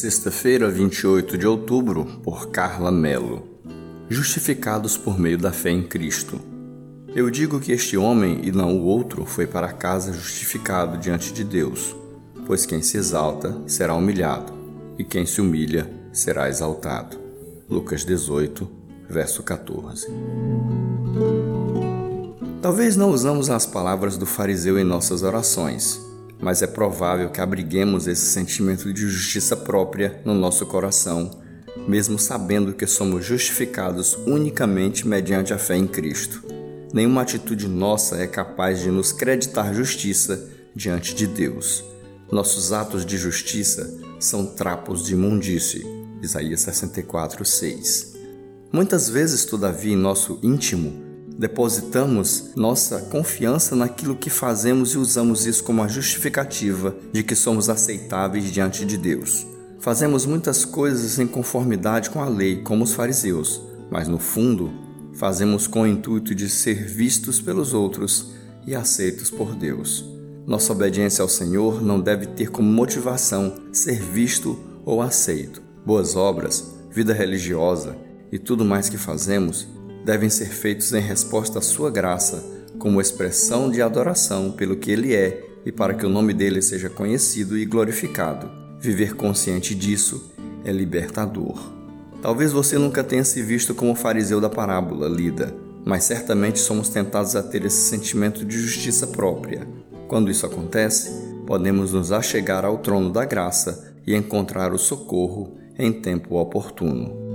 Sexta-feira, 28 de outubro, por Carla Melo. Justificados por meio da fé em Cristo. Eu digo que este homem e não o outro foi para casa justificado diante de Deus, pois quem se exalta será humilhado, e quem se humilha será exaltado. Lucas 18, verso 14. Talvez não usamos as palavras do fariseu em nossas orações, mas é provável que abriguemos esse sentimento de justiça própria no nosso coração, mesmo sabendo que somos justificados unicamente mediante a fé em Cristo. Nenhuma atitude nossa é capaz de nos creditar justiça diante de Deus. Nossos atos de justiça são trapos de imundície. Isaías 64, 6. Muitas vezes, todavia, em nosso íntimo, depositamos nossa confiança naquilo que fazemos e usamos isso como a justificativa de que somos aceitáveis diante de Deus. Fazemos muitas coisas em conformidade com a lei, como os fariseus, mas no fundo, fazemos com o intuito de ser vistos pelos outros e aceitos por Deus. Nossa obediência ao Senhor não deve ter como motivação ser visto ou aceito. Boas obras, vida religiosa e tudo mais que fazemos devem ser feitos em resposta à sua graça, como expressão de adoração pelo que ele é e para que o nome dele seja conhecido e glorificado. Viver consciente disso é libertador. Talvez você nunca tenha se visto como o fariseu da parábola lida, mas certamente somos tentados a ter esse sentimento de justiça própria. Quando isso acontece, podemos nos achegar ao trono da graça e encontrar o socorro em tempo oportuno.